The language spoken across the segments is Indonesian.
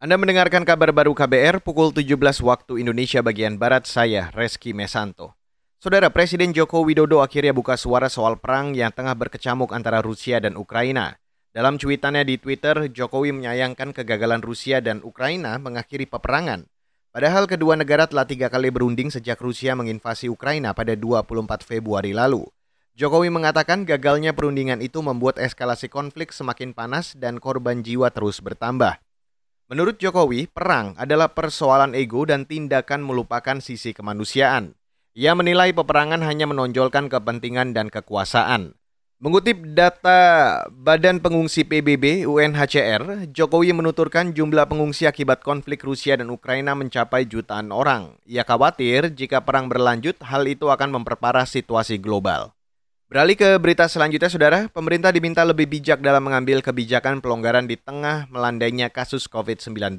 Anda mendengarkan kabar baru KBR pukul 17 waktu Indonesia bagian Barat, saya Reski Mesanto. Saudara Presiden Joko Widodo akhirnya buka suara soal perang yang tengah berkecamuk antara Rusia dan Ukraina. Dalam cuitannya di Twitter, Jokowi menyayangkan kegagalan Rusia dan Ukraina mengakhiri peperangan. Padahal kedua negara telah tiga kali berunding sejak Rusia menginvasi Ukraina pada 24 Februari lalu. Jokowi mengatakan gagalnya perundingan itu membuat eskalasi konflik semakin panas dan korban jiwa terus bertambah. Menurut Jokowi, perang adalah persoalan ego dan tindakan melupakan sisi kemanusiaan. Ia menilai peperangan hanya menonjolkan kepentingan dan kekuasaan. Mengutip data Badan Pengungsi PBB UNHCR, Jokowi menuturkan jumlah pengungsi akibat konflik Rusia dan Ukraina mencapai jutaan orang. Ia khawatir jika perang berlanjut, hal itu akan memperparah situasi global. Beralih ke berita selanjutnya, Saudara. Pemerintah diminta lebih bijak dalam mengambil kebijakan pelonggaran di tengah melandainya kasus COVID-19.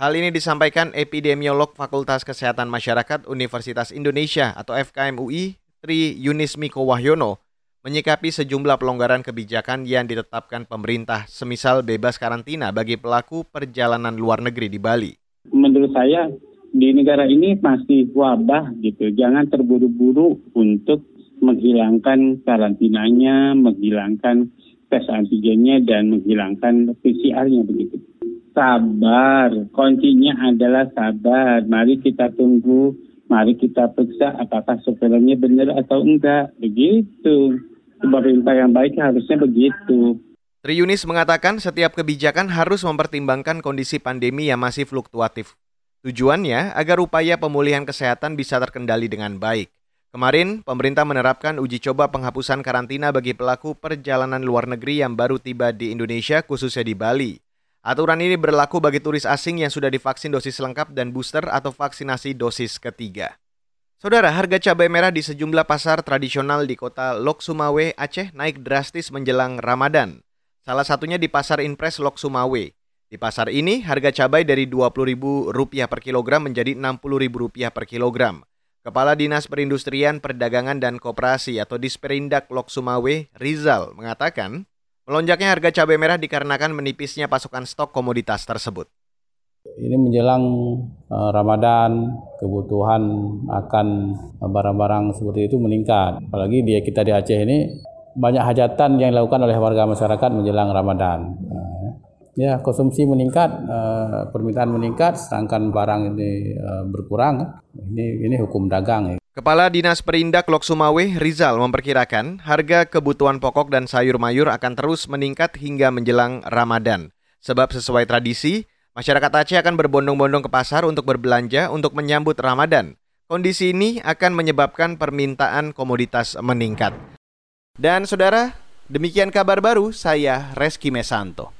Hal ini disampaikan epidemiolog Fakultas Kesehatan Masyarakat Universitas Indonesia atau FKMUI, Tri Yunis Miko Wahyono, menyikapi sejumlah pelonggaran kebijakan yang ditetapkan pemerintah, semisal bebas karantina bagi pelaku perjalanan luar negeri di Bali. Menurut saya, di negara ini masih wabah gitu. Jangan terburu-buru untuk menghilangkan karantinanya, menghilangkan tes antigennya, dan menghilangkan PCR-nya begitu. Sabar, kuncinya adalah sabar. Mari kita tunggu, mari kita periksa apakah surveillance benar atau enggak. Begitu. Pemerintah yang baik harusnya begitu. Triunis mengatakan setiap kebijakan harus mempertimbangkan kondisi pandemi yang masih fluktuatif. Tujuannya agar upaya pemulihan kesehatan bisa terkendali dengan baik. Kemarin, pemerintah menerapkan uji coba penghapusan karantina bagi pelaku perjalanan luar negeri yang baru tiba di Indonesia, khususnya di Bali. Aturan ini berlaku bagi turis asing yang sudah divaksin dosis lengkap dan booster atau vaksinasi dosis ketiga. Saudara, harga cabai merah di sejumlah pasar tradisional di kota Lok Sumawe, Aceh naik drastis menjelang Ramadan. Salah satunya di Pasar Impres Lok Sumawe. Di pasar ini, harga cabai dari Rp20.000 per kilogram menjadi Rp60.000 per kilogram. Kepala Dinas Perindustrian, Perdagangan dan Koperasi atau Disperindak Lok Sumawe, Rizal, mengatakan melonjaknya harga cabai merah dikarenakan menipisnya pasokan stok komoditas tersebut. Ini menjelang uh, Ramadan, kebutuhan akan barang-barang seperti itu meningkat. Apalagi dia kita di Aceh ini banyak hajatan yang dilakukan oleh warga masyarakat menjelang Ramadan. Ya, konsumsi meningkat, uh, permintaan meningkat, sedangkan barang ini uh, berkurang. Ini ini hukum dagang. Ya. Kepala Dinas Perindak Lok Sumawe, Rizal, memperkirakan harga kebutuhan pokok dan sayur mayur akan terus meningkat hingga menjelang Ramadan. Sebab sesuai tradisi, masyarakat Aceh akan berbondong-bondong ke pasar untuk berbelanja untuk menyambut Ramadan. Kondisi ini akan menyebabkan permintaan komoditas meningkat. Dan saudara, demikian kabar baru saya Reski Mesanto.